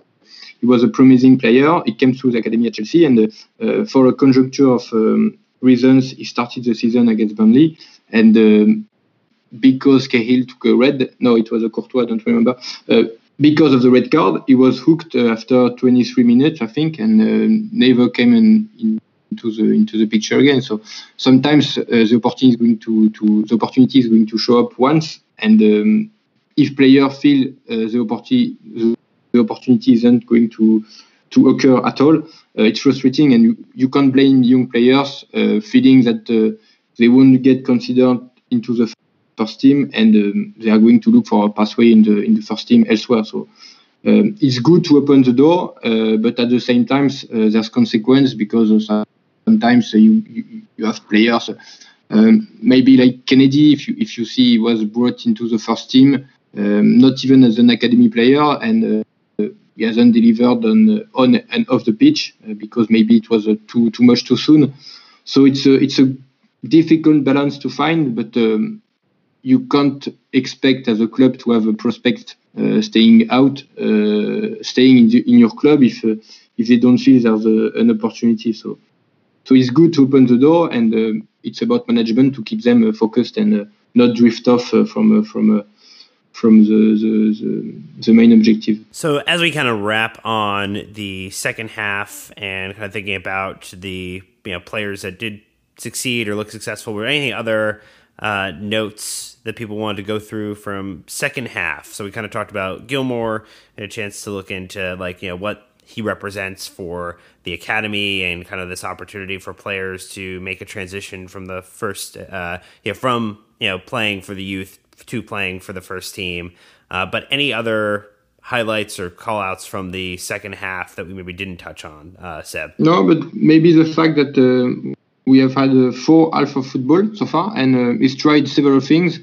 he was a promising player. He came through the academy at Chelsea, and uh, for a conjuncture of um, reasons, he started the season against Burnley, and um, because Cahill took a red, no, it was a Courtois, I don't remember. Uh, because of the red card, he was hooked uh, after 23 minutes, I think, and uh, never came in, in into the into the picture again. So sometimes uh, the opportunity is going to, to the opportunity is going to show up once, and um, if player feel uh, the opportunity the, opportunity isn't going to to occur at all, it's frustrating, and you, you can't blame young players feeling that they won't get considered into the first team, and um, they are going to look for a pathway in the in the first team elsewhere. So. Um, it's good to open the door, uh, but at the same time, uh, there's consequence because sometimes you, you, you have players um, maybe like Kenedy, if you if you see he was brought into the first team, um, not even as an academy player, and uh, he hasn't delivered on on and off the pitch uh, because maybe it was uh, too too much too soon. So it's a it's a difficult balance to find, but um, you can't expect as a club to have a prospect uh, staying out, uh, staying in, the, in your club if uh, if they don't feel there's a, an opportunity. So so it's good to open the door, and uh, it's about management to keep them uh, focused and uh, not drift off from from from the, the, the, the, main objective. So, as we kind of wrap on the second half and kind of thinking about the you know players that did succeed or look successful, or anything other uh, notes that people wanted to go through from second half. So, we kind of talked about Gilmour and a chance to look into like you know what he represents for the academy and kind of this opportunity for players to make a transition from the first, uh, you know, from you know playing for the youth to playing for the first team. Uh, but any other highlights or callouts from the second half that we maybe didn't touch on, uh, Seb? No, but maybe the fact that uh, we have had uh, four of football so far, and uh, he's tried several things.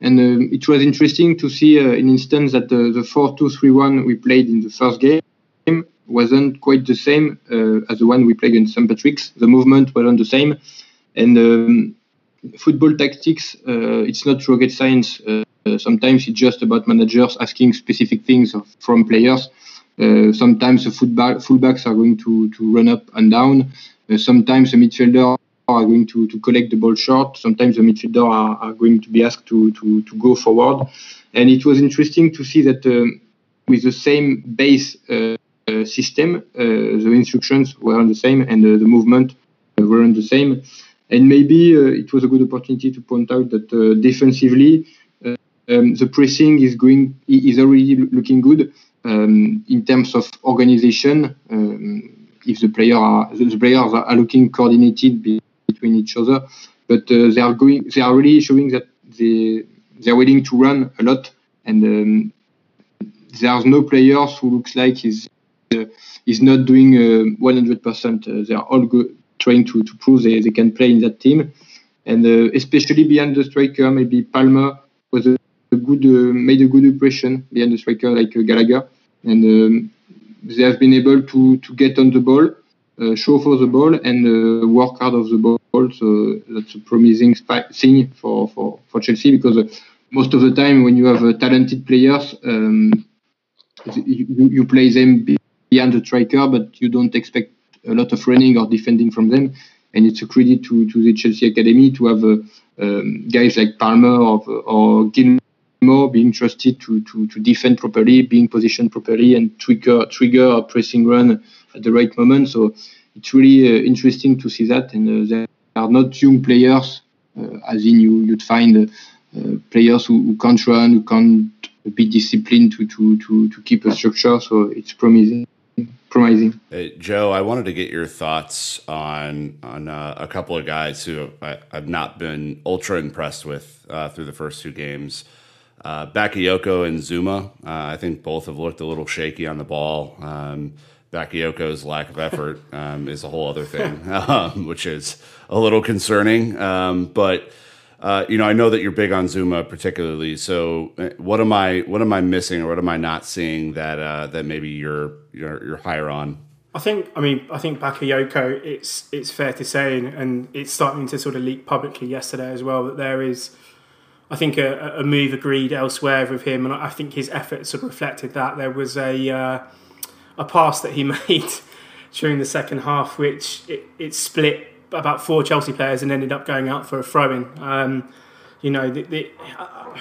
And uh, it was interesting to see uh, an instance that uh, the 4 2 3 1 we played in the first game wasn't quite the same uh, as the one we played against St. Patrick's. The movement wasn't the same. And um, football tactics, uh, it's not rocket science. Uh, sometimes it's just about managers asking specific things from players. Uh, sometimes the fullback, fullbacks are going to, to run up and down. Uh, sometimes the midfielder are going to, to collect the ball short. Sometimes the midfielder are, are going to be asked to, to, to go forward. And it was interesting to see that um, with the same base uh, uh, system, uh, the instructions were the same and the movement weren't the same. And maybe it was a good opportunity to point out that defensively, um, the pressing is going is already looking good um, in terms of organization. Um, if the player are the players are looking coordinated between each other, but uh, they are going they are really showing that they they are willing to run a lot, and um, there's no players who looks like uh, is not doing 100%. Uh, they are all go- trying to, to prove they, they can play in that team. And uh, especially behind the striker, maybe Palmer was a, a good made a good impression behind the striker like Gallagher. And um, they have been able to, to get on the ball, uh, show for the ball, and uh, work hard of the ball. So that's a promising thing for, for, for Chelsea because uh, most of the time when you have talented players, um, you, you play them behind the striker, but you don't expect a lot of running or defending from them. And it's a credit to, to the Chelsea academy to have uh, um, guys like Palmer or, or Gilmour being trusted to, to, to defend properly, being positioned properly, and trigger trigger a pressing run at the right moment. So it's really uh, interesting to see that. And uh, are not young players, uh, as in you you'd find uh, players who, who can't run, who can't be disciplined to, to, to, to keep a structure. So it's promising promising. Hey, Joe, I wanted to get your thoughts on on uh, a couple of guys who I, have not been ultra impressed with uh, through the first two games. Uh, Bakayoko and Zouma, uh, I think both have looked a little shaky on the ball. Um, Bakayoko's lack of effort um, is a whole other thing, um, which is a little concerning. Um, but uh, you know, I know that you're big on Zouma particularly. So, uh, what am I what am I missing, or what am I not seeing that uh, that maybe you're, you're you're higher on? I think, I mean, I think Bakayoko. It's it's fair to say, and, and it's starting to sort of leak publicly yesterday as well that there is I think a, a, move agreed elsewhere with him, and I think his efforts have reflected that. There was a uh, a pass that he made during the second half, which it, it, split about four Chelsea players and ended up going out for a throw-in. Um, you know, the, the, uh,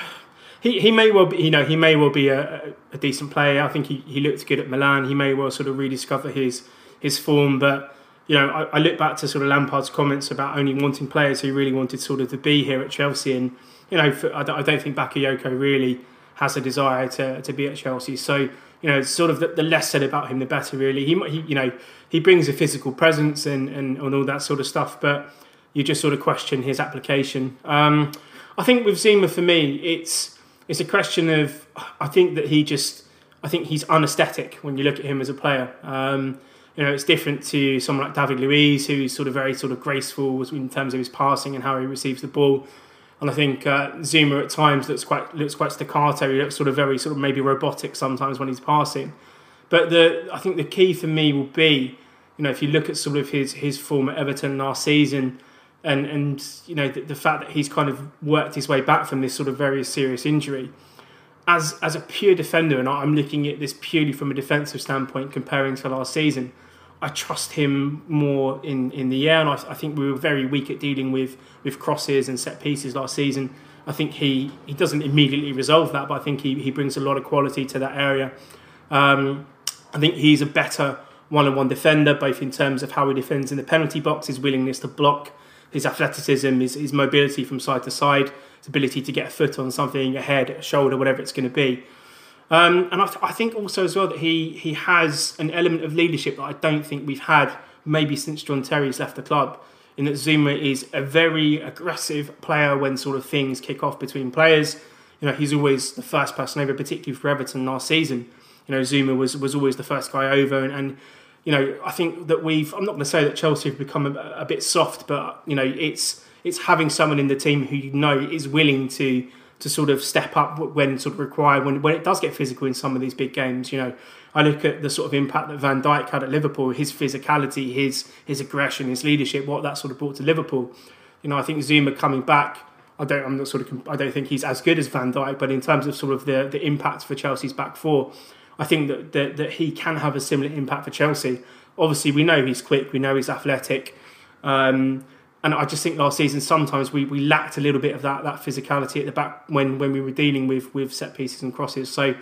he he may well be, you know he may well be a, a decent player. I think he, he looked good at Milan. He may well sort of rediscover his his form, but you know, I, I, look back to sort of Lampard's comments about only wanting players who really wanted sort of to be here at Chelsea, and you know, for, I, don't, I don't think Bakayoko really has a desire to, to be at Chelsea. So you know, sort of the, the less said about him, the better. Really, he, he you know he brings a physical presence and, and, and all that sort of stuff, but you just sort of question his application. Um, I think with Zouma, for me, it's it's a question of I think that he just I think he's unesthetic when you look at him as a player. Um, you know, it's different to someone like David Luiz, who's sort of very sort of graceful in terms of his passing and how he receives the ball. And I think uh, Zouma at times looks quite looks quite staccato. He looks sort of very sort of maybe robotic sometimes when he's passing. But the I think the key for me will be, you know, if you look at sort of his his form at Everton last season, and and you know the, the fact that he's kind of worked his way back from this sort of very serious injury as as a pure defender, and I'm looking at this purely from a defensive standpoint, comparing to last season. I trust him more in, in the air, and I, I, think we were very weak at dealing with, with crosses and set pieces last season. I think he, he doesn't immediately resolve that, but I think he, he brings a lot of quality to that area. Um, I think he's a better one on one defender, both in terms of how he defends in the penalty box, his willingness to block, his athleticism, his, his mobility from side to side, his ability to get a foot on something, a head, a shoulder, whatever it's going to be. Um, and I, th- I, think also as well that he he has an element of leadership that I don't think we've had maybe since John Terry's left the club. In that Zouma is a very aggressive player when sort of things kick off between players. You know, he's always the first person over, particularly for Everton last season. You know, Zouma was was always the first guy over, and, and you know, I think that we've. I'm not going to say that Chelsea have become a, a bit soft, but you know, it's it's having someone in the team who you know is willing to to sort of step up when sort of required when when it does get physical in some of these big games. You know, I look at the sort of impact that Van Dijk had at Liverpool, his physicality, his his aggression, his leadership, what that sort of brought to Liverpool. You know, I think Zouma coming back. I don't. I'm not sort of. I don't think he's as good as Van Dijk, but in terms of sort of the the impact for Chelsea's back four, I think that that, that he can have a similar impact for Chelsea. Obviously, we know he's quick. We know he's athletic. Um, and I just think last season sometimes we, we lacked a little bit of that that physicality at the back when, when we were dealing with with set pieces and crosses. So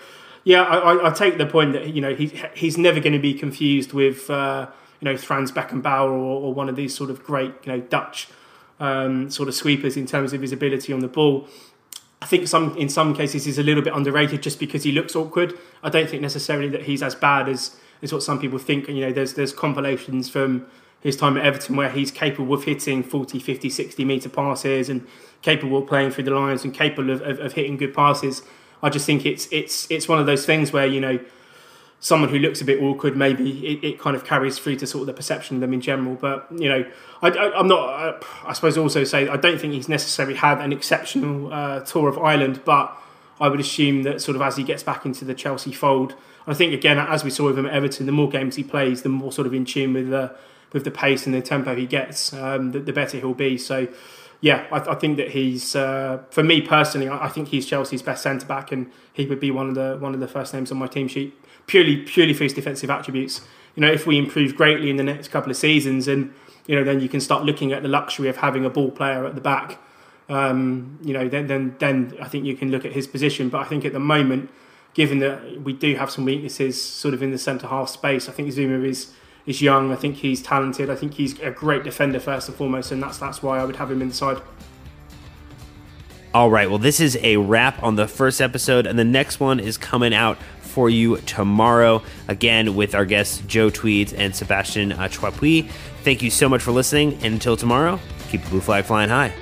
yeah, I, I take the point that you know he he's never going to be confused with uh, you know Franz Beckenbauer or, or, one of these sort of great you know Dutch um, sort of sweepers in terms of his ability on the ball. I think some in some cases he's a little bit underrated just because he looks awkward. I don't think necessarily that he's as bad as is what some people think. You know, there's there's compilations from his time at Everton where he's capable of hitting 40, 50, 60 metre passes and capable of playing through the lines and capable of, of, of, hitting good passes. I just think it's it's it's one of those things where you know someone who looks a bit awkward maybe it, it kind of carries through to sort of the perception of them in general. But you know, I, am not. I, I, suppose also say I don't think he's necessarily had an exceptional uh, tour of Ireland, but I would assume that sort of as he gets back into the Chelsea fold, I think again as we saw with him at Everton, the more games he plays, the more sort of in tune with the with the pace and the tempo he gets, um, the, the, better he'll be. So, yeah, I, I think that he's uh, for me personally, I, I, think he's Chelsea's best centre back, and he would be one of the one of the first names on my team sheet purely purely for his defensive attributes. You know, if we improve greatly in the next couple of seasons, and you know, then you can start looking at the luxury of having a ball player at the back. Um, you know, then then then I think you can look at his position. But I think at the moment, given that we do have some weaknesses, sort of in the centre half space, I think Zouma is is young. I think he's talented. I think he's a great defender first and foremost, and that's that's why I would have him inside. All right. Well, this is a wrap on the first episode, and the next one is coming out for you tomorrow. Again, with our guests Joe Tweeds and Sebastian uh, Thank you so much for listening, and until tomorrow, keep the blue flag flying high.